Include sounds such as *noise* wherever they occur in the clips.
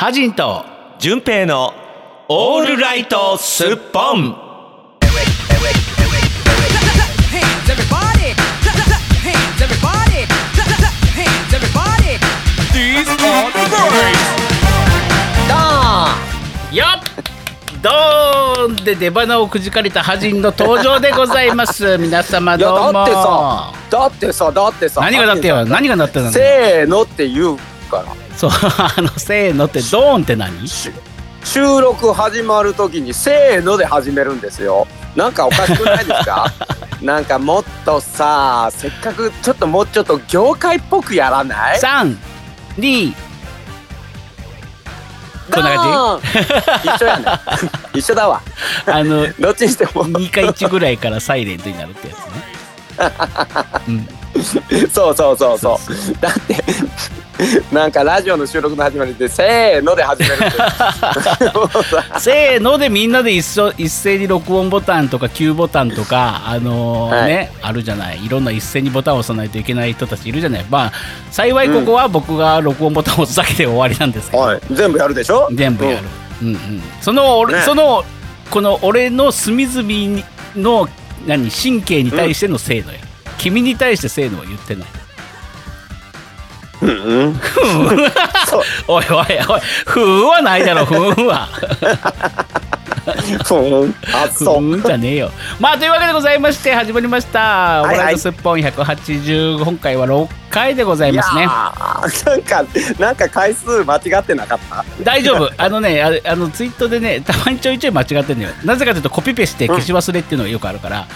ハジンと純平のオールライトスッポン。よっどーん。で出花をくじかれたハジンの登場でございます。*laughs* 皆様いやどうも。だってさだってさだってさ。何がだってよ。何がだってなのせーのって言うから。そう *laughs* あのせーのってドーンって何？し収録始まる時にせーので始めるんですよ。なんかおかしくないですか？*laughs* なんかもっとさせっかくちょっともうちょっと業界っぽくやらない？三二こんな感じ？一緒やね。*laughs* 一緒だわ。じあのどっちにしても。2か1ぐらいからサイレントになるってやつね。うん。そう。そうそうそう。だって *laughs* なんかラジオの収録の始まりでせーので始めるせーのでみんなで一緒一斉に録音ボタンとか Q ボタンとかあのーはい。ねあるじゃない。いろんな一斉にボタンを押さないといけない人たちいるじゃない。まあ幸いここは僕が録音ボタンを押すだけで終わりなんですけど、はい。全部やるでしょ？全部やる、うん。うん、その俺、ね。そのこの俺の隅々にの何神経に対してのせーのや、君に対してせーのは言ってないう。んおいおいおい。ふーはないだろふーは。そう。あふそう。ーんじゃねえよ。まあというわけでございまして始まりました「オはいはい。ーライトスッポン180」今回は6回でございますね。ーなんかなんか回数間違ってなかった？大丈夫。あのねああのツイートでねたまにちょいちょい間違ってるのよ。なぜかというとコピペして消し忘れっていうのがよくあるから、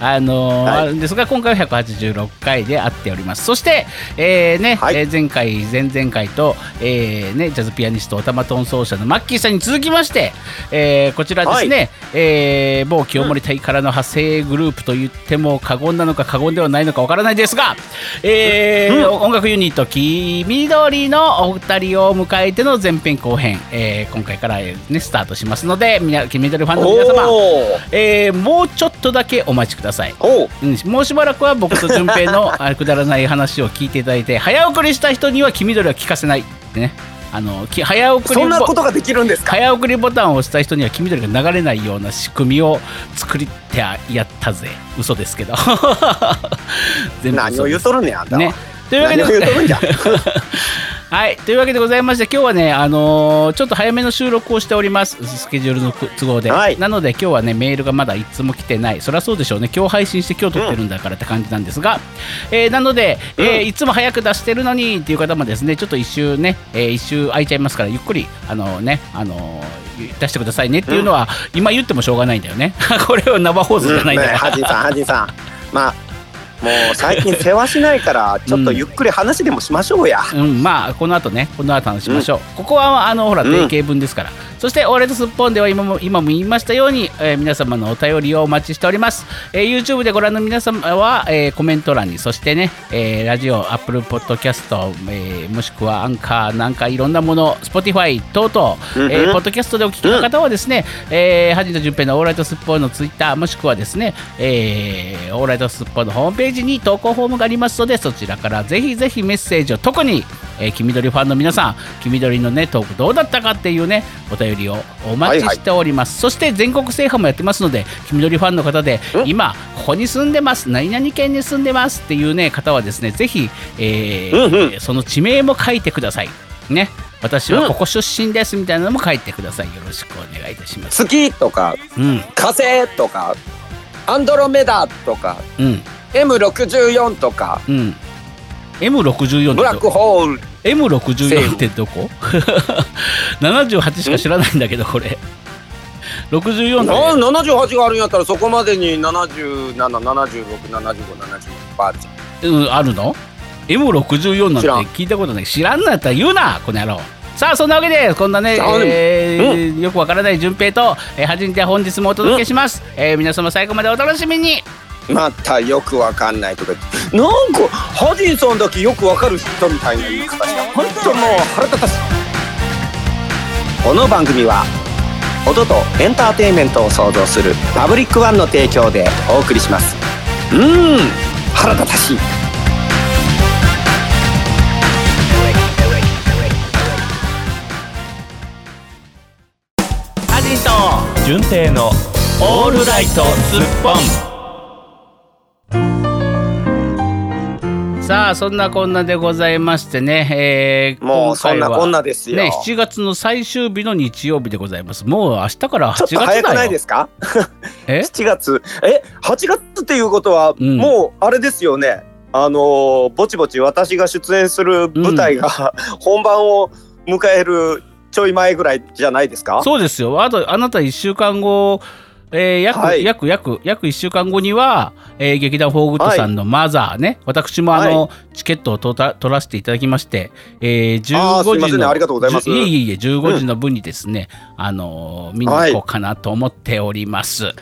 あのーはい。あるんですが今回は186回であっております。そして、えーねはい。えー前回前々回と、えーね、ジャズピアニストオタマトン奏者のマッキーさんに続きまして、えーこちらですね、えー某清盛隊からの派生グループと言っても過言なのか過言ではないのかわからないですが、えー音楽ユニット黄緑のお二人を迎えての前編後編、えー今回から、えーね、スタートしますので黄緑ファンの皆様、えーもうちょっとだけお待ちください。おううん、もうしばらくは僕と順平の *laughs* あくだらない話を聞いていただいて早送りした人には黄緑は聞かせないね。あのき早送りそんなボことができるんですか？早送りボタンを押した人には黄緑が流れないような仕組みを作りてやったぜ。嘘ですけど。*laughs* 全部何を言うとるんねんあんたは、ねというわけで *laughs* はい、というわけでございまして今日はね、あのーちょっと早めの収録をしております。スケジュールの都合で、はい。なので今日はねメールがまだいつも来てない。そりゃそうでしょうね。今日配信して今日撮ってるんだからって感じなんですが、えーなので、えーいつも早く出してるのにっていう方もですねちょっと一周ね、えー一周空いちゃいますからゆっくりあのねあのー出してくださいね。っていうのは、今言ってもしょうがないんだよね。*laughs* これは生放送じゃないんだねから、ハジンさんハジンさん。まあもう最近世話しないから *laughs* ちょっとゆっくり話でもしましょうや、うん、まあこの後ねこの後話しましょう、ここはあのほらうん。定型文ですから、そして「オーレットスッポン」では今も今も言いましたように、えー皆様のお便りをお待ちしております、えー YouTube でご覧の皆様は、えーコメント欄にそしてね、えーラジオ Apple Podcast、えーもしくはアンカーなんかいろんなもの Spotify 等々、うんうん。えーポッドキャストでお聞きの方はですね、えー、ハジと順平のオーライトスッポンのツイッターもしくはですね、えー、オーライトスッポンのホームページに投稿フォームがありますのでそちらからぜひぜひメッセージを特に、えー、黄緑ファンの皆さん黄緑のねトークどうだったかっていうねお便りをお待ちしております、そして全国制覇もやってますので黄緑ファンの方で今ここに住んでます。何々県に住んでますっていうね方はですねぜひ、えーうんうん。その地名も書いてください。ね。私はここ出身ですみたいなのも書いてください。よろしくお願いいたします。月とかうん。火星とかアンドロメダとかうん M64 とか。うん。M64 ブラックってどホール。M64 ってどこ *laughs* ?78 しか知らないんだけどこれ。64なだね。78があるんやったらそこまでに77767570バーツうんあるの ?M64 なんて聞いたことない。知らんのやったら言うなこの野郎。さあそんなわけでこんなね、えーよくわからない順平と、えー、はじんて本日もお届けします、えー皆様最後までお楽しみにまたよくわかんないとか。なんかハジンさんだけよくわかる人みたいな言い方して本当もう腹立たしいこの番組は音とエンターテインメントを創造するパブリックワンの提供でお送りします。うーん腹立たしい。人と純正のオールライトスッポン。さあそんなこんなでございましてね、えーもうそんなこんなですよ。ね、7月の最終日の日曜日でございます。もう明日から8ちょっ月だよ。と早くないですか？*laughs* え ?7 月。え、8月っていうことは、うん。もうあれですよね。あのーぼちぼち私が出演する舞台が、*laughs* 本番を迎えるちょい前ぐらいじゃないですか？そうですよ。あとあなた1週間後えー約、はい。約約約1週間後には、えー劇団フォーグッドさんのマザーね、私もあの、チケットを取た取らせていただきまして、えー、15あーすいませ時のありがとうございます。いえいえいえ15時の分にですね、あのー見に行こうかなと思っております。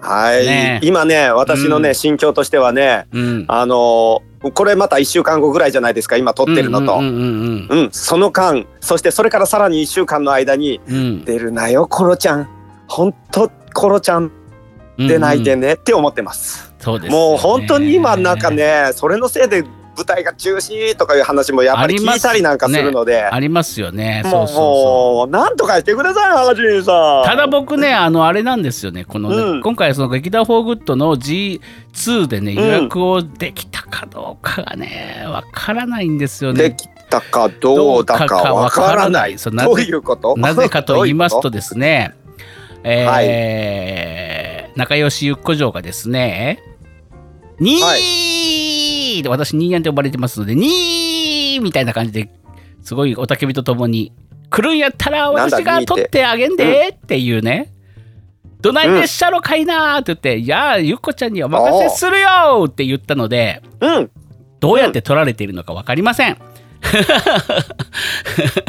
はい、ね。今ね私のね、うん。心境としてはねうん、あのーこれまた1週間後ぐらいじゃないですか今撮ってるのと。うんうんうんうん、その間そしてそれからさらに1週間の間にうん。うん「出るなよコロちゃん。ほんとコロちゃん出ないでうんうんね」って思ってます。そうですよねもう本当に今なんかねそれのせいで舞台が中止とかいう話もやっぱり聞いたりなんかするので、ありますよね。そうそうなんとかしてくださいハジンさん。ただ僕ね、あの、あれなんですよね、このね、うん今回、その劇団フォーグッドの G2 でね、ん予約をできたかどうかがね、わからないんですよね。できたかどうだかわからない。どういうこと？なぜかと言います。どとですね、えー仲良しゆっこ嬢がですね、にーで私、ニーヤンって呼ばれてますので、にーみたいな感じで、すごいおたけびとともに、来るんやったら私が取ってあげんでって。いうね、どないでっしゃろかいなーって言って、いやー、ゆっこちゃんにお任せするよーって言ったので、うん。どうやって取られているのか分かりません。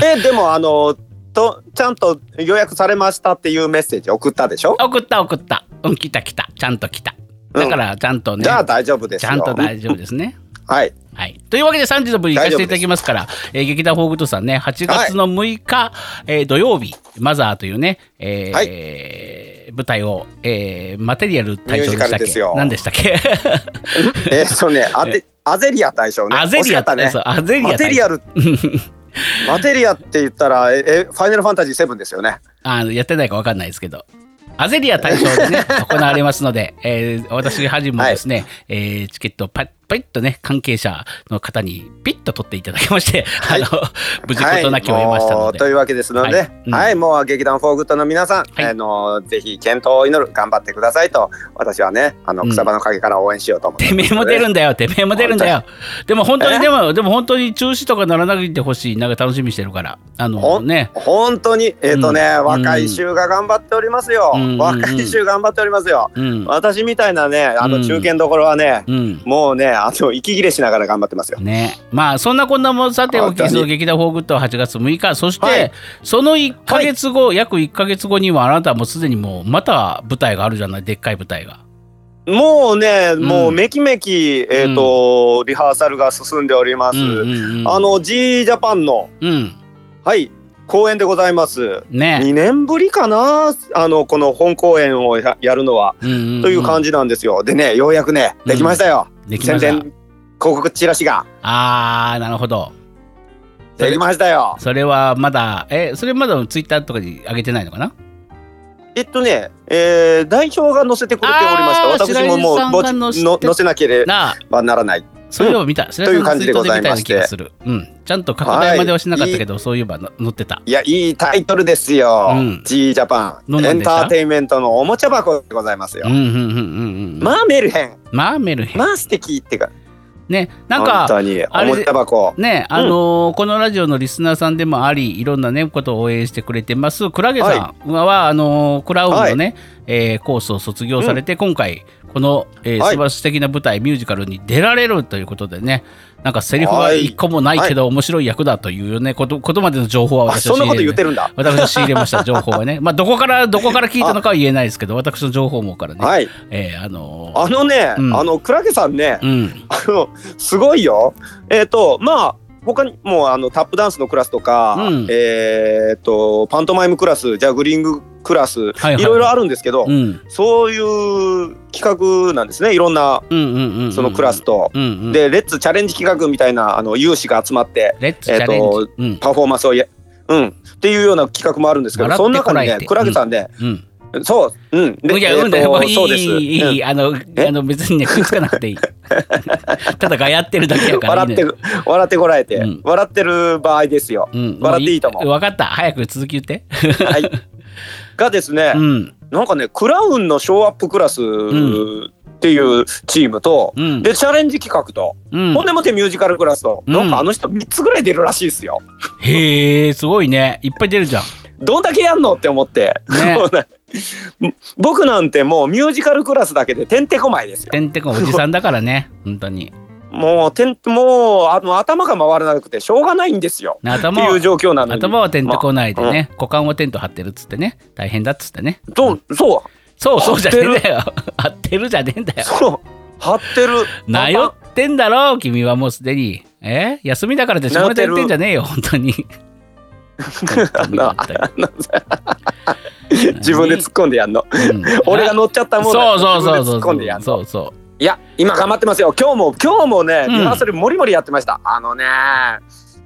えでもあのとちゃんと予約されましたっていうメッセージ送ったでしょ？送った送った。うん、来た来た。ちゃんと来た。だから、ちゃんとね、じゃあ大丈夫ですよ。ちゃんと大丈夫ですね。*laughs* はい。はい。というわけで3時の部に行かせていただきますから、えー劇団フォーグッドさんね、8月の6日、えー土曜日、マザーというね、えーはい舞台を、えーマテリアル大正でしたっけ？何でしたっけ？*laughs* えっとねアテアゼリア大正ね。アゼリアねそう。アゼリアマテリアル。*laughs* マテリアって言ったらええファイナルファンタジー7ですよね。あのやってないか分かんないですけど。アゼリア大正でね、*laughs* 行われますので、えー私はじんもですね、えーチケットをパッパッとね、関係者の方にピッと取っていただきまして、あの、無事事なきを得ましたので。はいというわけですので、ははい。い、うん。もう劇団フォーグッドの皆さん、はい。あのぜひ健闘を祈る頑張ってくださいと私はねあのうん。草葉の陰から応援しようと思っててめえも出るんだよ、てめえも出るんだよ。でも本当に、え？でも、でも本当に中止とかならないでほしい。なんか楽しみにしてるから。あのほんね、本当に？えっ、とね、うん。若い衆が頑張っておりますよ、うん。若い衆頑張っておりますよ、うん。私みたいなねあうん。の中堅どころはね、うん。もうねあの息切れしながら頑張ってますよ。ね、まあそんなこんなもんさておきの劇団フォーグッドは8月6日そして、はいその1か月後、約1か月後にはあなたはもうすでにもうまた舞台があるじゃない？でっかい舞台が。もうね、ん。もうめきめき、えっ、と、リハーサルが進んでおります。うんうんうんあの G ジャパンのうん。はい公演でございます。ね2年ぶりかなあのこの本公演をややるのは、うんうんうんという感じなんですよ。でねようやくねできましたよ、できました宣伝広告チラシがあーなるほどできましたよ。それはまだえそれまだツイッターとかに上げてないのかな？えっとね、えー代表が載せてくれておりました。私ももう載せなければならない。それを見た、それという感じでございまして。うん、ちゃんと拡大まではしなかったけど、そういえばの載ってたいやいいタイトルですよ。うん。G ジャパン。エンターテインメントのおもちゃ箱でございますよ。うんうんうんうんうんまあメルヘン、まあメルヘン。まあ素敵っていうか、ねなん本かあれ。ねあのーこのラジオのリスナーさんでもありいろんなねことを応援してくれてますクラゲさんは、あのークラウンのね、えーコースを卒業されて、今回この、えーはい。素晴らしい素敵な舞台ミュージカルに出られるということでねなんかセリフがはい。一個もないけど、面白い役だというねことことまでの情報はあ私はそんなこと言仕入れってるんだ。私は仕入れました情報はね。*laughs* まあどこからどこから聞いたのかは言えないですけど私の情報網からね、はい。えーあのーあのね、うん。あのクラゲさんね、うん。あのすごいよ。えっ、とまあ他にもあのタップダンスのクラスとか、うん。えっ、とパントマイムクラス、ジャグリングクラス、はいろいろあるんですけど、うんそういう企画なんですね。いろんなそのクラスと。うんうんでレッツチャレンジ企画みたいなあの有志が集まってえーとうんパフォーマンスをやうん、っていうような企画もあるんですけど、その中にね、クラゲさんね、うん。そう、うん、いや、うんだよ。もういい、そうです。いい、あの、え？あの、別にね、食いつかなくていい。*laughs* ただがやってるだけやからいいね。笑って、笑ってこらえて、うん笑ってる場合ですよ。うん、笑っていいと思うわかった。早く続き言って。はい。*laughs* がですね、うん。なんかね、クラウンのショーアップクラスっていうチームと、うん。で、チャレンジ企画と、うんほんでもってミュージカルクラスと、うんなんかあの人3つぐらい出るらしいですよ。へえ、すごいね。いっぱい出るじゃん。どんだけやんのって思って。ね *laughs* 僕なんてもうミュージカルクラスだけでてんてこまいですよ。てんてこおじさんだからね。本当に。もうてんもうあの頭が回らなくてしょうがないんですよ。っていう状況なのに。頭はてんてこないでね、股間はテント張ってるっつってね。大変だっつってね。そうそうそうそうじゃねえん張だよ。合ってるじゃねえんだよ。そう張ってる。なよってんだろ君はもうすでに。え？休みだからって下ネタ言ってんじゃねえよ、本当に。*laughs* 自分で突っ込んでやんの。うん俺が乗っちゃったもんだそうそうそうそう自分で突っ込んでやんの。そうそいや今頑張ってますよ。今日も今日もねうんリハーサルもりもりやってました。あのね。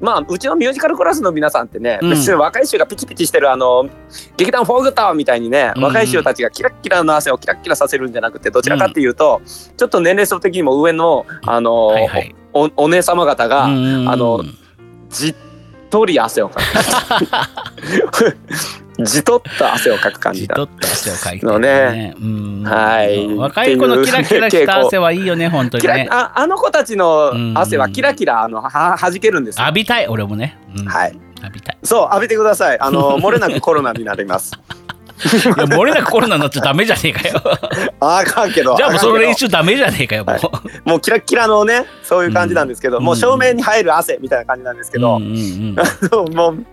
まあうちのミュージカルクラスの皆さんってね、うん別に若い衆がピチピチしてるあの劇団フォーグタワーみたいにね、うん若い衆たちがキラッキラの汗をキラッキラさせるんじゃなくてどちらかっていうと、ちょっと年齢層的にも上のあの、はいはいおお姉様方う。が、うんうんうんあのじっとり汗をかく。*laughs* じとっと汗をかく感じだ。じとっと汗をかいてのね。うん。はい。若い子のキラキラした汗はいいよね、本当にね。ああの子たちの汗はキラキラあのははじけるんですよ。浴びたい、俺もね。うん。はい。浴びたい。そう浴びてください。あの漏れなくコロナになりますいや、漏れなくコロナになっちゃダメじゃねえかよ。あかんけど。じゃあもうその練習習ダメじゃねえかよ、もう。もうキラッキラのねそういう感じなんですけど、うん。もう正面に入る汗みたいな感じなんですけど、うんうんうんもう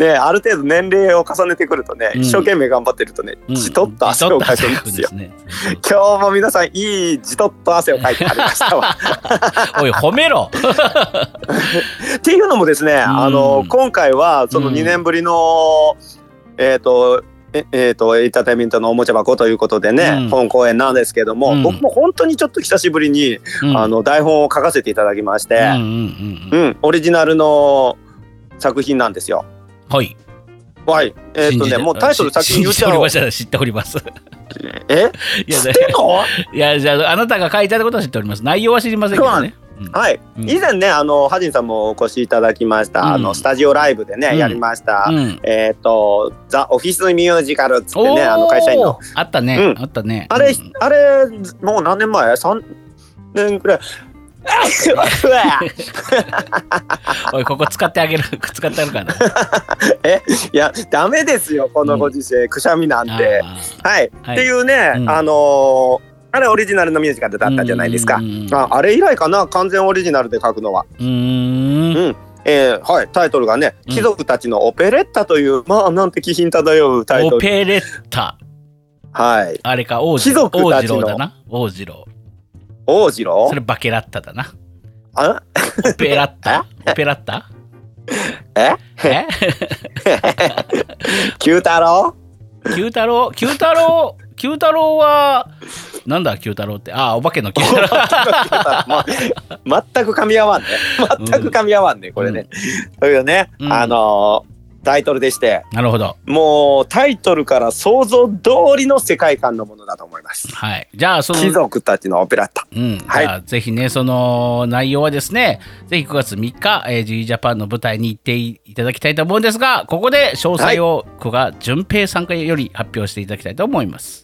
ねある程度年齢を重ねてくるとね、うん。一生懸命頑張ってるとねうん。じとっと汗をかくんですよ、じとっと汗をかくん。ですね今日も皆さんいいじとっと汗をかいてありましたわ。*laughs* おい、褒めろ。っていうのもですね、あの今回はそのうん。2年ぶりの、えっ、とええー、とエンターテインメントのおもちゃ箱ということでね、うん本公演なんですけども、うん僕も本当にちょっと久しぶりに、うんあの台本を書かせていただきまして、うんうんうんううんんオリジナルの作品なんですよ。はい。はい、えっ、と信じてねもうタイトル先に言っちゃおう知っております。え？いや、知ってんの？いや、じゃあ、あなたが書いたことは知っております。内容は知りませんけどね。うん。はい、うん。以前ねあのハジンさんもお越しいただきました、あうん。のスタジオライブでね、うん。やりました、うん。えっ、とザ・オフィスミュージカルっつってねあの会社員のあったね、うん。あったね。あれ、うん。あれ、もう何年前 ?3 年くらい。*laughs* おい、ここ使ってあげる。*laughs* 使ってあるかな。*laughs* えいや、ダメですよ、このご時世、くしゃみなんて。あはい、はい。っていうね、うん。あのーあれオリジナルのミュージカルだったじゃないですか。うんああれ以来かな、完全オリジナルで書くのは。ーうーん。えーはい、タイトルがね、うん貴族たちのオペレッタという、まあ、なんて気品漂うタイトル。オペレッタ。はい。あれか、王貴子郎。王族たちの子郎だな。王子郎。王子郎？それバケラッタだな。あ？オペラッタ？オペラッタ？え？え？*laughs* 九太郎？九太郎？九太郎？九太郎は、なんだ九太郎って？ああ、お化けの九太郎。ま *laughs* 全く噛み合わんね。全く噛み合わんね、これね。というね、うんあのータイトルでして、なるほど。もうタイトルから想像通りの世界観のものだと思います。はい。じゃあ、その、貴族たちのオペラッタ。うん、はいぜひね、その内容はですね、ぜひ9月3日、えー、G ジャパンの舞台に行っていただきたいと思うんですが、ここで詳細を古賀淳平さんからより発表していただきたいと思います。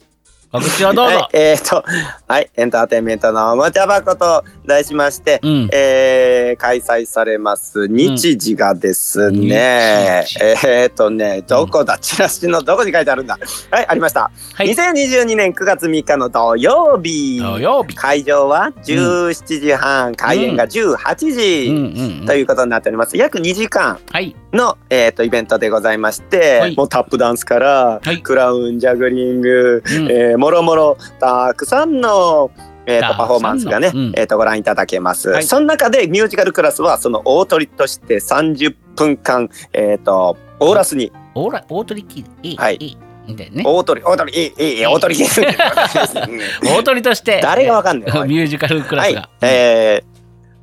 告知をどうぞ。はい、えっ、と、はい、エンターテインメントのおもちゃ箱と題しまして、うんえー開催されます日時がですね、日時えっ、とね、どこだ、チラシのどこに書いてあるんだ。はい、ありました。はい。2022年9月3日の土曜日。土曜日。会場は17時半、開演が18時、うんうんうんということになっております。約2時間はい。の、えー、とイベントでございまして、はいもうタップダンスから、はいクラウンジャグリング、うんえーもろもろたくさんの、えー、とパフォーマンスがね、うん。えー、とご覧いただけます、はい。その中でミュージカルクラスはその大取りとして30分間、えー、とオーラスに。オーラ、大鳥キいい、はい。ね。大取り大取りいいいい大取りうん大鳥として、誰がわかんない。ミュージカルクラスが。はい、えー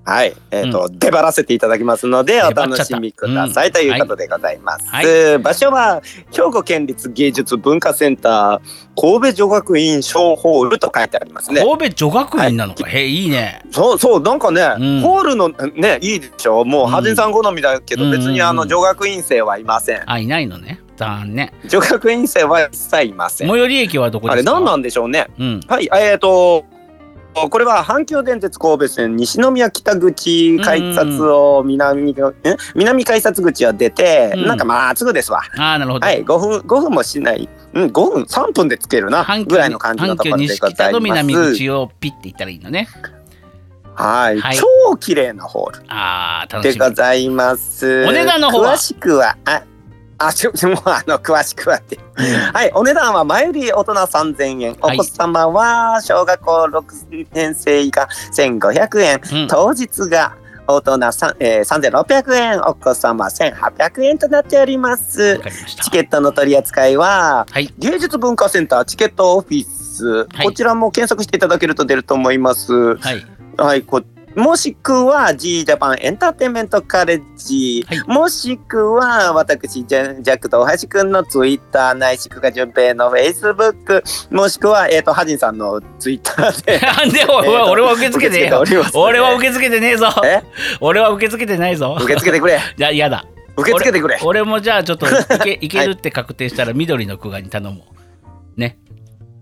はい、えっ、と、出張らせていただきますので、お楽しみください、ということでございます。は場所は兵庫県立芸術文化センター神戸女学院小ホールと書いてありますね。神戸女学院なのか、へえいいね。そうそうなんかね、うん。ホールのねいいでしょ？もううん。ハジンさん好みだけど、うん。別にあの女学院生はいません。あいないのね。残念。女学院生は一切いません。最寄り駅はどこあですか？れ何なんでしょうね。うん。はいえっ、とこれは阪急電鉄神戸線西宮北口改札を南,、え？南改札口を出て、うん。なんかまっすぐですわ。ああなるほど、はい5分5分もしない。うん5分3分でつけるなぐらいの感じのところで西ございま北の南す口をピッて行ったらいいのね。はい、はい。超綺麗なホールでございます。お値段の方は？詳しくは、あ、あ、ちょ、もうあの、詳しくはって。はい、お値段は前売り大人3000円。おはい子様は小学校6年生以下1500円。うん当日が大人さん、えー、3600円。お子様1800円となっておりますチケットの取り扱いは、はい芸術文化センターチケットオフィス、はいこちらも検索していただけると出ると思います。はいはい、こもしくは G ジャパンエンターテインメントカレッジ、はい。もしくは私ジャジャックと大橋くんのツイッターないしくが順平のフェイスブックもしくはえっ、とハジンさんのツイッターで。*laughs* でおいおい俺は受け付けてね。俺は受け付けてねえぞ。え？俺は受け付けてないぞ。受け付けてくれ。*laughs* いややだ。受け付けてくれ。俺もじゃあちょっといけ *laughs* いけるって確定したら緑の区画に頼もう。ね。緑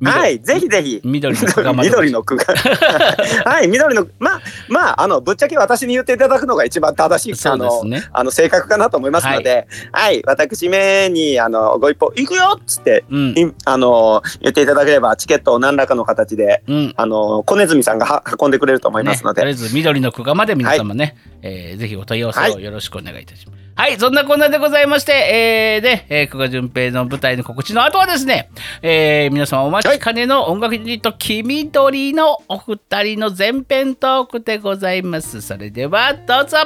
はいぜひぜひ。緑の区画まで緑の *laughs* はい緑のまあまああのぶっちゃけ私に言っていただくのが一番正しいあのあの正確かなと思いますので、はい、私めにあのご一報行くよっつってうん。いあの言っていただければチケットを何らかの形でうん。あの小ネズミさんがは運んでくれると思いますので、ね、とりあえず緑の区画まで皆様ね、えーぜひお問い合わせをよろしくお願いいたします。はい、そんなこんなでございまして、えー、で、えー、久我淳平の舞台の告知の後はですね、えー、皆様お待ちかねの音楽ユニット、黄緑のお二人の前編トークでございます。それではどうぞ。ア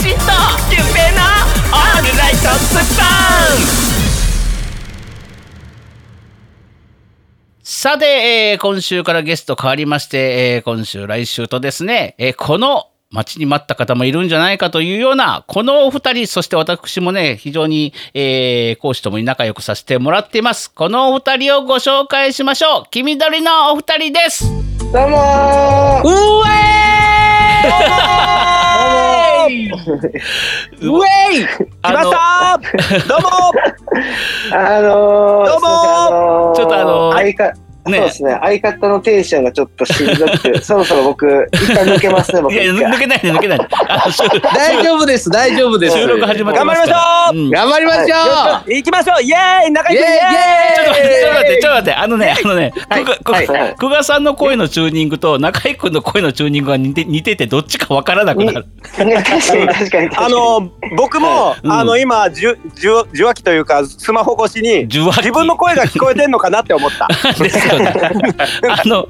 ジト淳平のオールライトスパンさて、えー今週からゲスト変わりまして、えー今週、来週とですね、えーこの待ちに待った方もいるんじゃないかというような、このお二人、そして私もね、非常に、えー講師ともに仲良くさせてもらっています。このお二人をご紹介しましょう。黄緑のお二人です。どうもー。うえーうえい。来ました。ーどうも *laughs* あのー、どうもちょっとあのーそうですね。相方のテンションがちょっとしんどくて、*laughs* そろそろ僕、一旦抜けますね、僕。いや、抜けないで抜けない大丈夫です、大丈夫です。収録始まってますから。頑張りましょう。うん。頑張りましょう、行きましょう。イエーイ仲良くイエーイ。ちょっと待って、ちょっと待って、ちょっと待って、あのね、あのね、はいくがはい。はい。くがさんの声のチューニングと中居君の声のチューニングが似て似てて、どっちかわからなくなる。ね確かに確かに確かに。あの僕も、うん。あの今じゅじゅ受話器というかスマホ越しに受話器自分の声が聞こえてんのかなって思った。*laughs* ですよね。あの、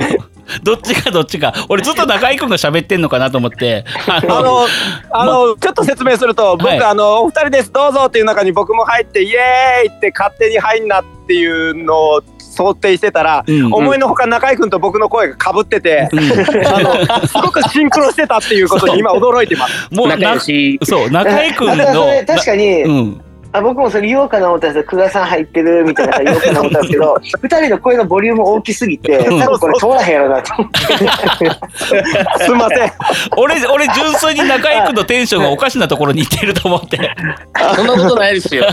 どっちかどっちか。俺ずっと中居君が喋ってんのかなと思って。ああのあの、ちょっと説明すると僕、はいあのお二人ですどうぞっていう中に僕も入ってイエーイって勝手に入んなっていうのを想定してたら、うん思いのほか中居君と僕の声がかぶってて、うんあのすごくシンクロしてたっていうことに今驚いてます。もうな仲良し。そう、中居君の。れ確かに、うん。あ僕もそれ言おうかな思ったんですよ。久我さん入ってるみたいな言おうかな思ったんですけど、*laughs* 二人の声のボリューム大きすぎて、多分これ通らへんやろなと思って。すいません。俺、俺純粋に中居君のテンションがおかしなところに行ってると思って。そんなことないですよ。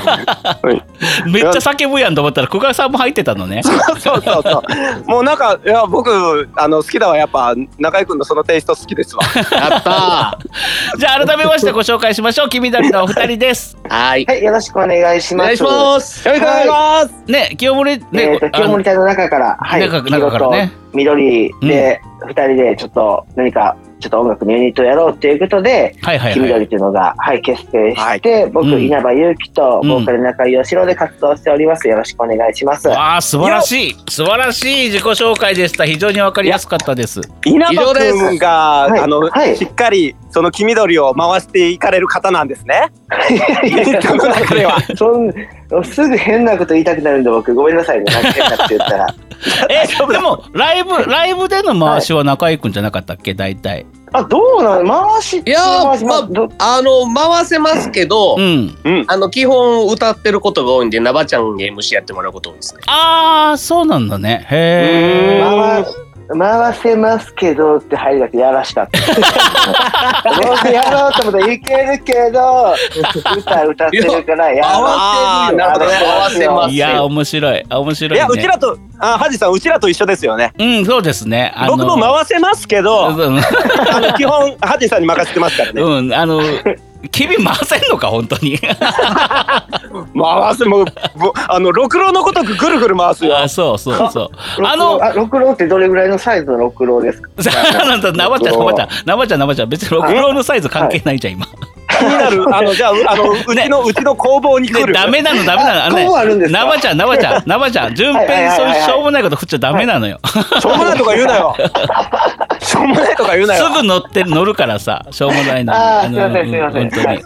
めっちゃ叫ぶやんと思ったら、久我さんも入ってたのね。そうそうそう。もうなんかいや僕あの好きだわやっぱ中居君のそのテイスト好きですわ。やった *laughs* じゃあ改めましてご紹介しましょう。黄緑のお二人です。ー。はい。はい、よろしくお願いします。お願いします。よろしくお願いします。ね、清盛、ね、えっ、と、清盛隊の中から、はい、中中からね緑で、二、人でちょっと何か、ちょっと音楽のユニットをやろうっていうことで、はいはいはい。黄緑というのが、はい、結成して、僕、うん。稲葉祐希と、うん。ボーカル中井義郎で活動しております。よろしくお願いします。わあ素晴らしい。素晴らしい自己紹介でした。非常にわかりやすかったです。稲葉君が、はい。あの、はい。しっかりその黄緑を回していかれる方なんですね。ユニットの中では。*laughs* そんすぐ変なこと言いたくなるんで僕ごめんなさいね。なんか変なこと言ったら。*laughs* えでもライブライブでの回しは中居君じゃなかったっけ？大体。あどうなの回しいや回まどあ、あの、回せますけど、うん。あの、基本歌ってることが多いんで、なばちゃんに MC やってもらうこと多いですね。ああそうなんだね。へえ回回せますけどって入りだけやらしたって。僕やろうと思ったらいけるけど歌歌ってるからやあーなるほどね。合わせますいや面白い。あ面白いね。いやうちらとあハジさんうちらと一緒ですよね。うんそうですね。あの僕も回せますけどうん。あの基本ハジさんに任せてますからね。うんあの君回せんのか本当に。*laughs* 回すもうあのろくろのごとくぐるぐる回すよ。あそうそうそう。ああののあ六郎ってどれぐらいのサイズの六郎ですか？*laughs* なんだ生ちゃん生ちゃん生ちゃん生ちゃん。別に六郎のサイズ関係ないじゃん今。気になる。あのじゃあうあの *laughs* うちのうちの工房に来ねるダメなのダメなの。あのこうあるんですか？生ちゃん生ちゃん生ちゃん。順平そういうしょうもないこと振っちゃダメなのよ。しょうもないとか言うなよしょうもないとか言うなすよぐ乗って乗るからさしょうもないのに。ああすいのませんすいません。うん本当に。はい。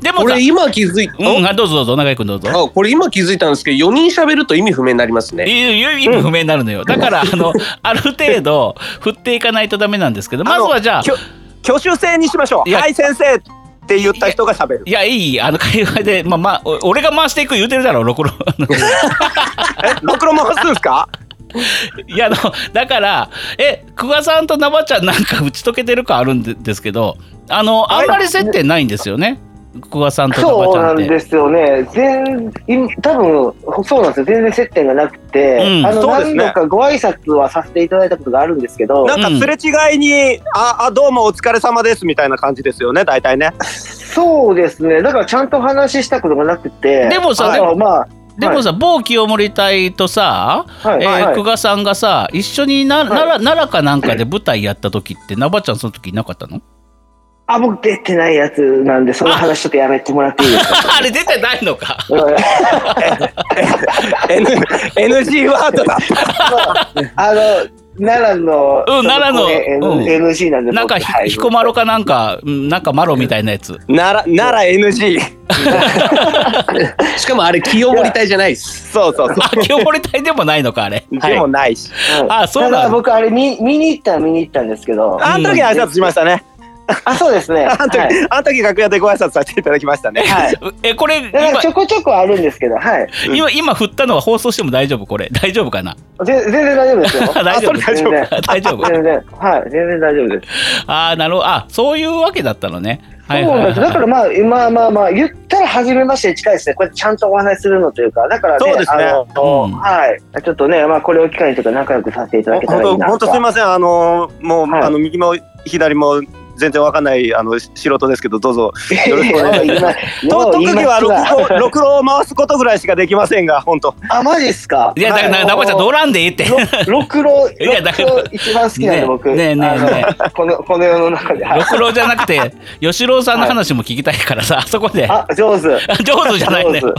でもさこれ今気づいた、うんあどうぞどうぞ中居君どうぞ。あこれ今気づいたんですけど、4人喋ると意味不明になりますね。い意味不明になるのよ。だからあのある程度振っていかないとダメなんですけどまずはじゃあきょ挙手制にしましょう。い。やはい先生って言った人が喋る。いやいいあの会話でまあまあお俺が回していく言うてるだろろくろ。*laughs* えろくろ回すんですか？いやあのだからえ久我さんとナバちゃんなんか打ち解けてるかあるんでですけどあのあんまり接点ないんですよね久我さんとナバそうちゃって。なんんですよね。全今多分そうなんですよ。全然接点がなくて、うんあのね何度かご挨拶はさせていただいたことがあるんですけど、なんかすれ違いに、ああどうもお疲れ様ですみたいな感じですよね大体ねそうですね。だからちゃんと話したことがなくて、でもさあでもまあでもさ、某清盛隊とさ、はいえ久我さんがさ一緒にな、奈良奈良かなんかで舞台やった時ってナバちゃんその時いなかったの？あ僕出てないやつなんでその話ちょっとやめてもらっていいですか？*laughs* あれ出てないのか？NG ワードだあの奈良の、うん奈良の NG なんでなんかひ僕はい。彦摩呂かなんかうんなんかマロみたいなやつ。ならなら NG しかもあれ清盛隊じゃないです。*laughs* そうそうそあ清盛隊でもないのかあれ。うでもないし、うん。あそうなんだ。僕あれ見見に行ったら見に行ったんですけど、あの時挨拶しましたね、あそうですね。*laughs* あの時、はい。あの時楽屋でご挨拶させていただきましたね。はい。えこれちょこちょこあるんですけど、はい。今今振ったのは放送しても大丈夫これ。*laughs* 大丈夫かな？ぜ全然大丈夫ですよ。*laughs* 大丈夫？大丈夫。大丈夫？全然、はい、全然大丈夫です。ああなるほど。あそういうわけだったのね。はいそうなんです。だからまあ、まあまあまあ、言ったら初めましてに近いですね。こうやってちゃんとお話しするのというか、だからね、そうですね。はい。ちょっとね、まあこれを機会にちょっと仲良くさせていただけたらいいなと本当すみません。あのもう、はい。あの右も左も全然わかんないあの素人ですけどどうぞ。よろしくお願いします。と特技はろくろろくろを回すことぐらいしかできませんが本当。あ、マジっすか？いやだからナバちゃん乗らんでいいって。ろろくろ、*laughs* いやだから一番好きなんで、ね僕。ねえねえねあのこの、この世の中で。はい。ろくろじゃなくて吉郎さんの話も聞きたいからさ、あそこで。あ、上手。*laughs* 上手じゃないんだよ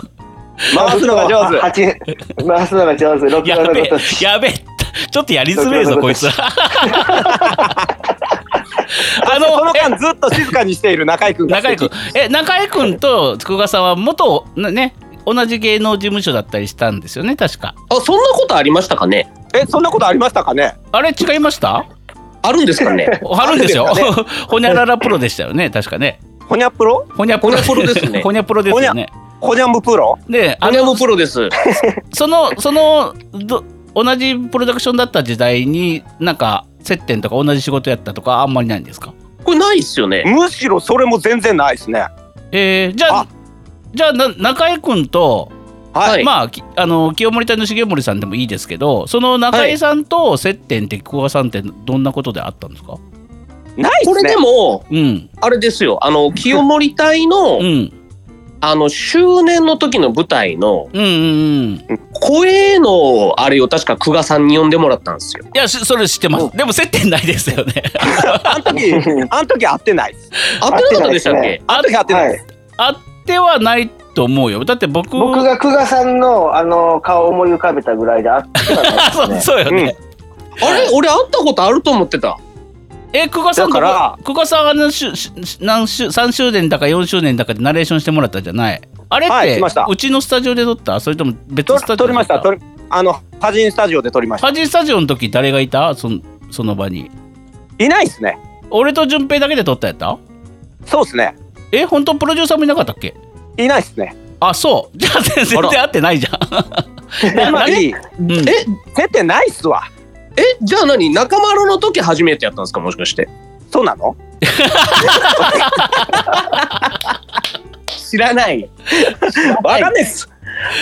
回すのが上手。八回すのが上手。ろくやべえろのこと。やべえちょっとやりづれえぞこいつ *laughs* らあそのの間ずっと静かにしている中居君が中居君え中居君と久我さんは元なね同じ芸能事務所だったりしたんですよね確か。あ、そんなことありましたかね？えそんなことありましたかね？あれ違いました？あるんですかね？*laughs* あるんですよ。ほにゃららプロでしたよね確かね。ほにゃプロ？ほにゃプロ。ほにゃプロですね。ほにゃプロですよね。ほにゃむプロ？であのアニャムプロです。そのそのど同じプロダクションだった時代になんか接点とか同じ仕事やったとかあんまりないんですか？これないっすよね。むしろそれも全然ないですね。えー、じゃああ。じゃあな中居君と、はい、はい。まあきあの清盛隊の重盛さんでもいいですけどその中居さんと接点って久我さんってどんなことであったんですか？ないですね。これでも、うん。あれですよ。あの、清盛隊のう、んあの、周年の時の舞台の、うんうんうん。声のあれを確か久我さんに呼んでもらったんですよ。いやしそれ知ってます。でも接点ないですよね。*laughs* あの時あの時会ってない。です。あってなかったでしたっけあの時会ってないはいです、。あってはないと思うよ。だって僕僕が久我さんのあの顔を思い浮かべたぐらいであってはないあそうですね。そうよね、あれ俺会ったことあると思ってた。え久我さんから。久我さんは何周し何周3周年だか4周年だかでナレーションしてもらったじゃない。あれって、はい来ました。うちのスタジオで撮った？それとも別とスタジオで撮りました。あのハジンスタジオで撮りました。ハジンスタジオの時誰がいた？そのその場に。いないっすね。俺と順平だけで撮ったやった？そうっすね。え本当プロデューサーもいなかったっけ？いないっすね。あそう。じゃあ全然会ってないじゃん。*laughs* *laughs* え接点ないっすわえじゃあ何？中丸の時初めてやったんですか？もしかして。そうなの？知らない。わかんないっす。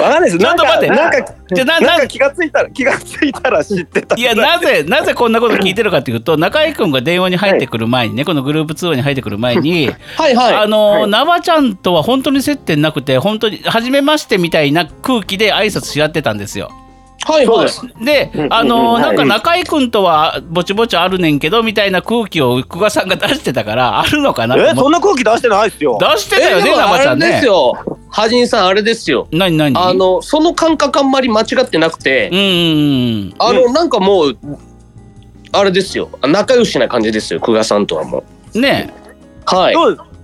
わかんないっす。ちょっと待って。なんかなんかじゃあなななん？か気がついたら気がついたら知ってた。いやなぜなぜこんなこと聞いてるかっていうと中居君が電話に入ってくる前にねこのグループ通話に入ってくる前に *laughs* はいはい。あのはい。生ちゃんとは本当に接点なくて本当に初めましてみたいな空気で挨拶し合ってたんですよ。はいはい。そうであのうんなんかはい。中居君とはぼちぼちあるねんけどみたいな空気を久我さんが出してたからあるのかな？とえそんな空気出してないっすよ。出してたよね生ちゃんね。あれです。よ。ハジンさんあれですよ。何何？あのその感覚あんまり間違ってなくて、うんうんうんあのなんかもうあれですよ。仲良しな感じですよ久我さんとはもう。ね。はい。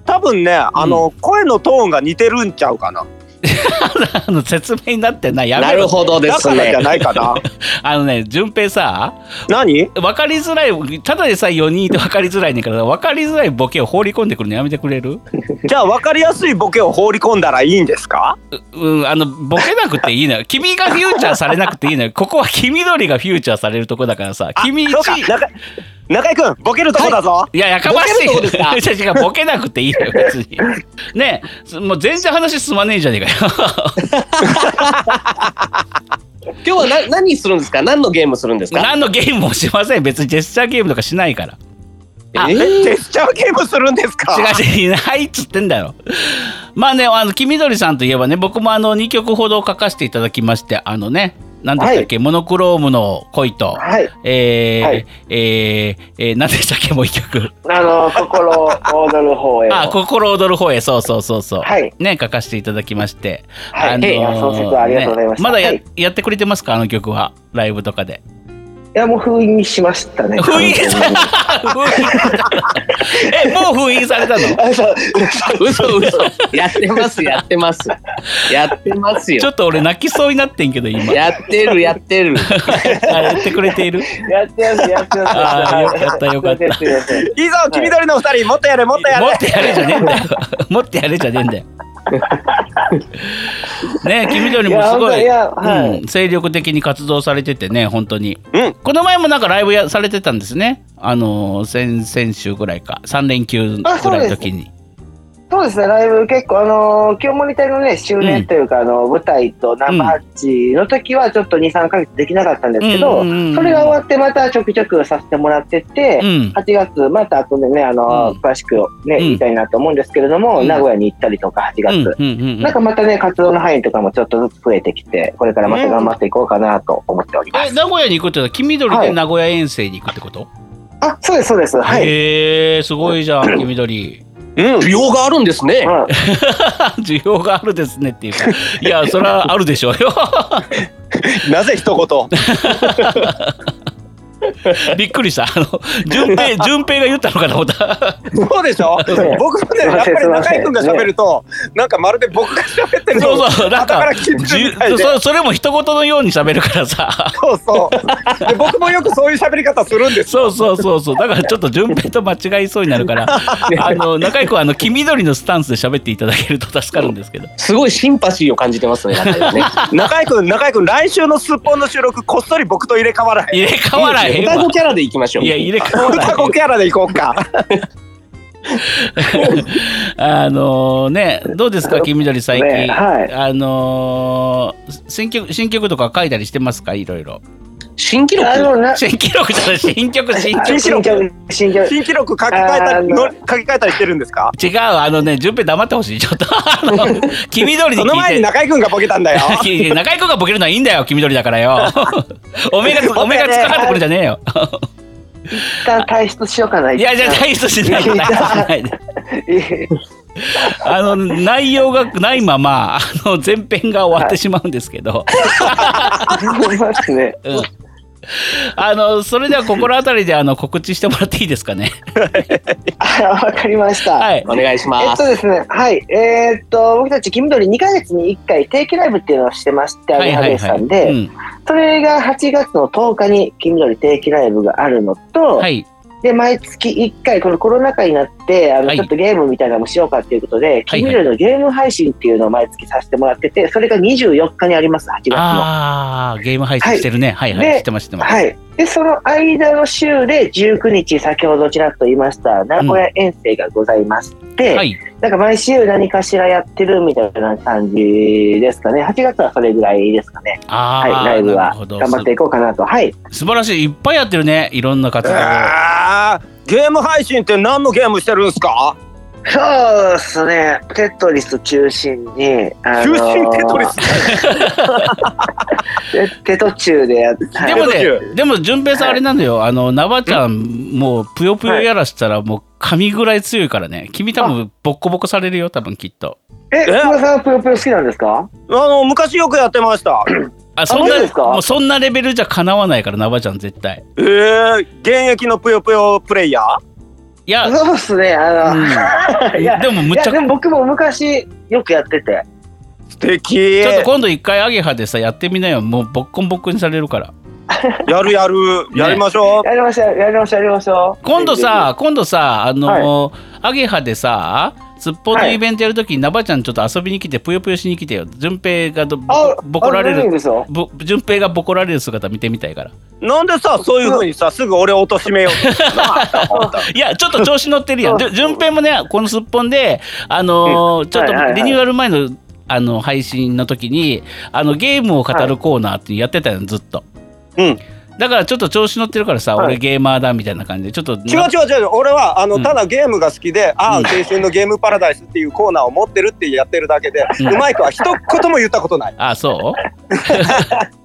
多分ねあの、声のトーンが似てるんちゃうかな *laughs* あの説明になってない。やめろ。なるほどですだからじゃねないかな。*laughs* あのね順平さ何？分かりづらいただでさえ4人いて分かりづらいねんから分かりづらいボケを放り込んでくるのやめてくれる？*laughs* じゃあ分かりやすいボケを放り込んだらいいんですか？うん、あのボケなくていいのよ。君がフューチャーされなくていいのよ。ここは黄緑がフューチャーされるとこだからさあ君そうか中中居君ボケるとこだぞ、い。ややかましい。ボケる *laughs* ボケなくていいのよ別に。*laughs* ねえもう全然話進まねえじゃねえかよ。*laughs* 今日はな何するんですか？何のゲームするんですか？何のゲームもしません。別にジェスチャーゲームとかしないから。あえジェスチャーゲームするんですか？違う違ういないっつってんだよまあねあの黄緑さんといえばね僕もあの2曲ほど書かせていただきましてあのね何でしたっけ、モノクロームの恋と、はい。えーはい。えーえー何でしたっけ？もう一曲。あの、心躍る方への。*laughs* あ心躍る方へ。そうそうそうそう、はい。ね書かせていただきまして、はい。ーあ創設ありがとうございました。ねまだや,、はい。やってくれてますか？あの曲は。ライブとかで。いや、もう封印しましたね。封印。*laughs* えもう封印されたの？嘘嘘。やってますやってます。やってますよ。ちょっと俺泣きそうになってんけど今。やってるやってる。あやってくれている？やってます、やってます。あーよかったよかった。すいいぞ黄緑の二人もっとやれもっとやれ。持ってやれじゃねえんだよ。持ってやれじゃねえんだよねえ黄緑もすごいはいうん、精力的に活動されててね本当に、うん。この前もなんかライブやされてたんですね。あのー先々週ぐらいか。3連休ぐらいの時にそうですね、ライブ結構、あのー、清盛隊のね、周年というか、あの、舞台とナンバーハッチの時は、ちょっと2、3ヶ月できなかったんですけど、うんうんうんそれが終わって、またちょくちょくさせてもらってて、うん。8月、また後でね、あのーうん。詳しくね、うん。言いたいなと思うんですけれども、うん。名古屋に行ったりとか、8月。うんうんうんなんかまたね、活動の範囲とかもちょっとずつ増えてきて、これからまた頑張っていこうかなと思っております。え名古屋に行くってのは黄緑で名古屋遠征に行くってこと、あ、そうです、そうです。はい。へえすごいじゃん黄緑うん。需要があるんですね。うん *laughs* 需要があるですねっていうか。いやそれはあるでしょうよ。*laughs* なぜ一言 *laughs* *laughs* びっくりした。あの順平 *laughs* 順平が言ったのかと思った。そうでしょ？僕もねやっぱり中居君が喋るとなんかまるで僕が喋ってるのをそうそう。なん後かそそれも一言のように喋るからさ。そうそう。で僕もよくそういう喋り方するんですそうそうそうそう。だからちょっと順平と間違いそうになるから。*laughs* あの中居君はあの黄緑のスタンスで喋っていただけると助かるんですけど。すごいシンパシーを感じてますね中でね。中居君中居君来週のすっぽんの収録こっそり僕と入れ替わらへん。入れ替わらへんわ双子キャラでいきましょう。いや入れ替わらへん双子キャラでいこうか。*laughs* あのねどうですか黄緑最近、ねはい。あのー新曲新曲とか書いたりしてますか？いろいろ新記録？あの、な、新記録じゃない。新曲新曲。新新記録曲、新曲。新記録書き換えたりの書き換えたりしてるんですか？違うあのね順平黙ってほしい。ちょっとあの *laughs* 黄緑にその前に中居君がボケたんだよ。*laughs* 中居君がボケるのはいいんだよ黄緑だからよ。*laughs* おめがおめがつかかってくるんじゃねえよ。一旦退出しようかな。いやじゃあ退出しないで退出しないで。いあの内容がないままあの前編が終わってしまうんですけど、思いますね。うん *laughs* あのそれでは心当たりであの告知してもらっていいですかね？あ *laughs* わかりました。はい。お願いしえます。っと。ですね、はい、えーっと、僕たち、黄緑2ヶ月に1回定期ライブっていうのをしてまして、アゲハベースさんで、うん。それが8月の10日に黄緑定期ライブがあるのと、はい。で、毎月1回、このコロナ禍になって、あの、はい。ちょっとゲームみたいなのもしようかっていうことで、はい黄緑のゲーム配信っていうのを毎月させてもらってて、それが24日にあります、8月の。ああゲーム配信してるね。はい。はい、で知ってます知ってます、はい。で、その間の週で19日、先ほどちらっと言いました、名古屋遠征がございまして、はい。なんか毎週何かしらやってるみたいな感じですかね。8月はそれぐらいですかね。ああ、はい、ライブは。頑張っていこうかなと。はい。す素晴らしい。いっぱいやってるね。いろんな活動ゲーム配信って何のゲームしてるんですか？そうですね。テトリス中心に、あ中心テトリス？*laughs* テテト中でやって、でもねでも順平さんあれなんだよ、あのナバちゃんもうぷよぷよやらしたらもう神ぐらい強いからね。君多分ボッコボコされるよ多分きっと。え、福田さんはぷよぷよ好きなんですか？あの昔よくやってました *laughs* あそんな本当ですか？もうそんなレベルじゃかなわないからナバちゃん絶対。えー、現役のぷよぷよプレイヤー？いや、そうっすね。あの、うん。*laughs* いや、でもむっちゃでも僕も昔よくやってて。素敵。ちょっと今度一回アゲハでさやってみなよ。もうボッコンボッコンにされるから。やるやる、やりましょう。やりましょう、やりましょう、やりましょう。今度さ今度さあのーアゲハでさすっぽんのイベントやるときにナバちゃんちょっと遊びに来てぷよぷよしに来てよ。順平がどあ、ボコられる。順平がボコられる姿見てみたいから。なんでさそういうふうにさすぐ俺を貶めよう *laughs* いやちょっと調子乗ってるやん。順平もねこのすっぽんであのーちょっとリニューアル前のあの配信の時にあのゲームを語るコーナーってやってたよずっと。うんだからちょっと調子乗ってるからさ、はい。俺ゲーマーだみたいな感じでちょっと違う違う違う。俺はあの、うん。ただゲームが好きで「ああうん。青春のゲームパラダイス」っていうコーナーを持ってるってやってるだけで、ううんまいとは一言も言ったことない。あそう？*laughs*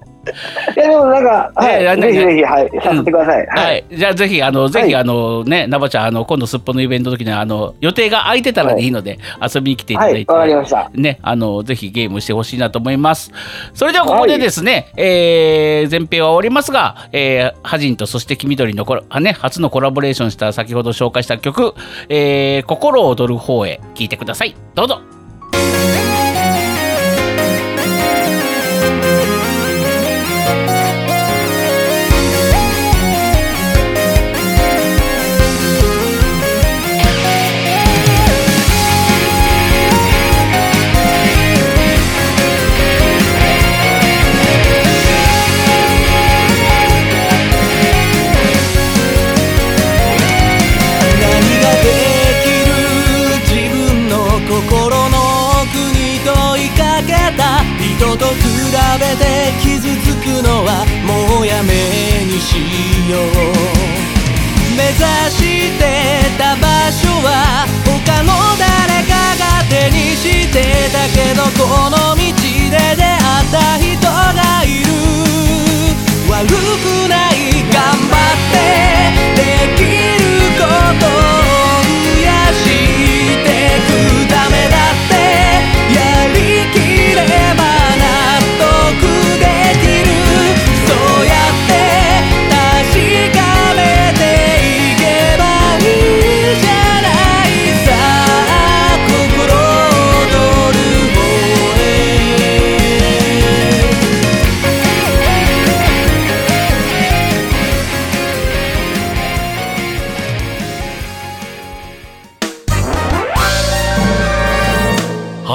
いや、でもなんか、はい、ぜひぜひ、はい、させてください。ははい。い、じゃあぜひあのぜひ、はいあのねナバちゃんあの今度すっぽんのイベントの時にはあの予定が空いてたらでいいので、遊びに来ていたはい、だいて、わかりました。ね、あのぜひゲームしてほしいなと思います。それではここでですね、えー前編は終わりますが、えー、ハジンとそして黄緑のコラあね初のコラボレーションした先ほど紹介した曲、えー心躍る方へ聞いてください。どうぞ。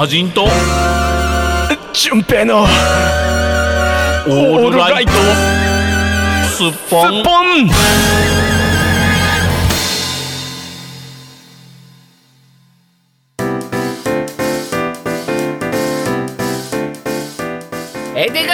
ハジンと？純平のオールライト。スッポン。ポン。エンディング。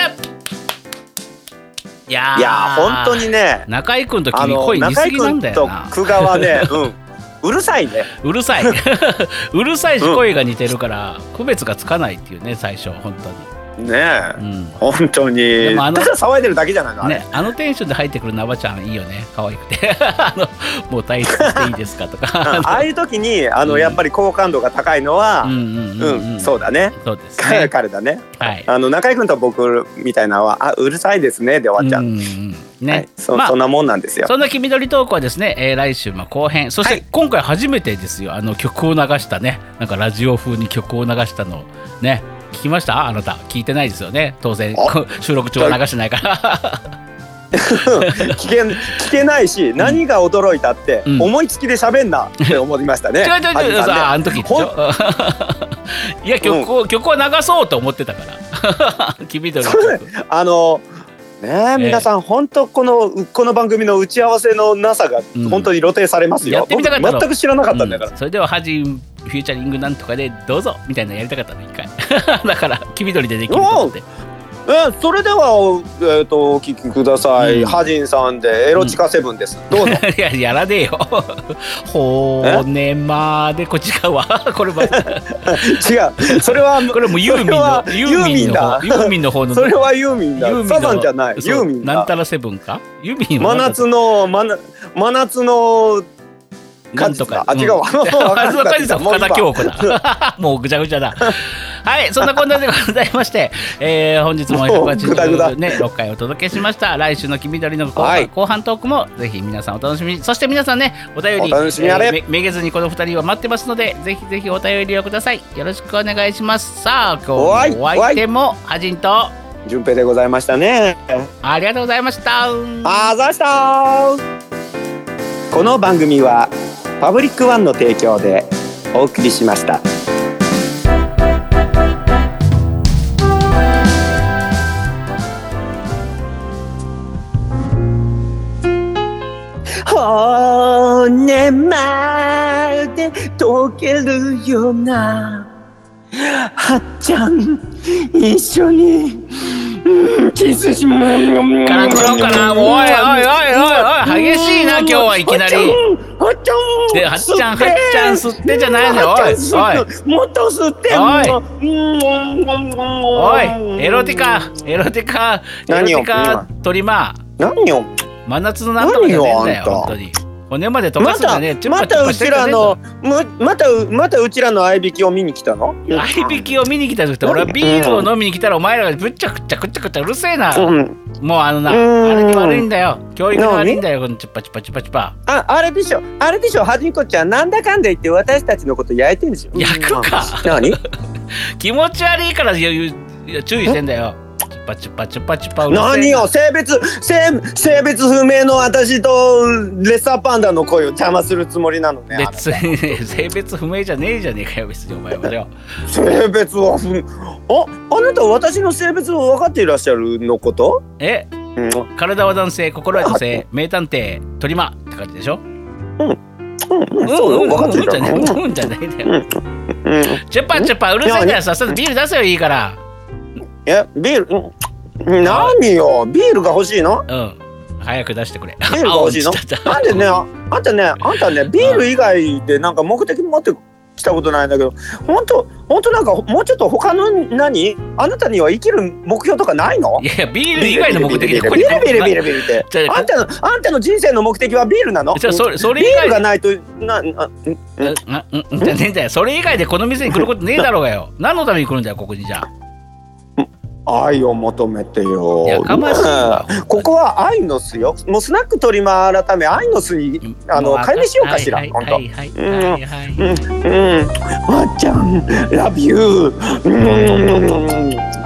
いやー。いやー本当にね。中居君とあの君声似す中居君ぎなんだよとな久我はね、*laughs* うん、うるさいね。うるさい。*laughs* うるさいし声が似てるから区別がつかないっていうね最初本当にねえ。うん。本当に。あのただ騒いでるだけじゃないのね、あのテンションで入ってくるナバちゃんいいよね。可愛くて。*laughs* あのもう退出していいですかとうんか。*laughs* ああいう時にあの、うん。やっぱり好感度が高いのはそうだね。そうです彼ね。彼だね。はい。あの中居君と僕みたいなのはあうるさいですねで終わっちゃう、うんうんね、はい、そまあそんなもんなんですよ。そんな黄緑トークはですね、えー来週も後編。そしてはい。今回初めてですよ。あの曲を流したね。なんかラジオ風に曲を流したの。ね聞きました？あなた。聞いてないですよね。当然あ？収録中は流してないから。*laughs* 聞け聞けないし、何が驚いたって、うん。思いつきで喋んなって *laughs* 思いましたね。違う違う違うね。ああの時でしょ。*laughs* いや曲を、曲を流そうと思ってたから。黄緑の曲。あのねえ。皆さん本当このこの番組の打ち合わせのなさがうん。本当に露呈されますよ。やってみたかったの。僕全く知らなかったんだから。うん。それではハジンフューチャリングなんとかでどうぞみたいなのやりたかったの一回 *laughs* だから黄緑でできると思ってえそれではえっ、とお聞きください。うんハジンさんでエロチカセブンです。どうぞ。*laughs* いややらねえよ *laughs* 骨までこっち違うわこれま違う。それはこれもうユーミンのユーミンの方ユーミンの方のそれはユーミンだ。ユーミンのサザンじゃない。ユーミンだ。なんたらセブンか？ユーミンは真夏の真夏のなんとか。あ違うわ。真夏の果実はもう今深田恭子だ。*laughs* もうぐちゃぐちゃだ。はいそんなこんなでございまして、えー本日ももうぐだぐだ。180、ね、6回お届けしました。来週の黄緑の後半,、はい。後半トークもぜひ皆さんお楽しみに。そして皆さんねお便りお楽しみあれ。えーめめげずにこの2人は待ってますのでぜひぜひお便りをください。よろしくお願いします。さあ今日もお相手もはじんと。順平でございましたね。ありがとうございました。あざしたこの番組はパブリックワンの提供でお送りしました。骨まで溶けるようなはっちゃん一緒にキスしまから来ろうかなもうおいおいおいおいおい激しいな今日はいきなり。はっちゃんではっちゃんはっちゃん吸ってじゃないのよおいおいもっと吸っておいエロティカエロティカエロ何をティカトリマ何よー真夏のなんとかじゃねえんだ本当に骨まで溶かますたんだねまたうちらのむまたうまたうちらの合いびきを見に来たの？合いびきを見に来た時って俺はビールを飲みに来たらお前らがぶっちゃくっちゃくっちゃくっちゃうるせえなうんもうあのなあうんれに悪いんだよ教育に悪いんだよこのチュッパチュッパチュッパチュッパああれでしょあれでしょはじんこちゃんなんだかんだ言って私たちのこと焼いてんでしょ焼くか何気持ち悪いから注意してんだよチュパチュパチュパチュパ何よ性別性性別不明の私とレッサーパンダの声を邪魔するつもりなのねあなた別に性別不明じゃねえじゃねえかよ別にお前はよ性別は不ああなたは私の性別を分かっていらっしゃるのこと、えうん、体は男性心は女性名探偵トリマって感じでしょうん、そうよ分かってるからうんうんうんうんじゃないんだようんチュパチュパうるせえんだよさっさとビール出せよいいからえビールうん何よ？ビールが欲しいの？うん。早く出してくれ。ビールが欲しいの？なんでねああんたねあんたねビール以外でなんか目的持ってきたことないんだけど本当本当なんかもうちょっと他の何？あなたには生きる目標とかないの？いやビール以外の目的ビールビールビールビールって。ああんたのあんたの人生の目的はビールなの？じゃあそれそれビールがないとななうん？うんうん？じゃねえんだよ。それ以外でこの店に来ることねえだろうがよ。何のために来るんだよここにじゃあ愛を求めてよ。ここは愛の巣よ。もうスナック取りま改め愛の巣にあの買い飯しようかしらはい本当。はいはいはいはいはい。うん。うん。あっちゃん Love you うん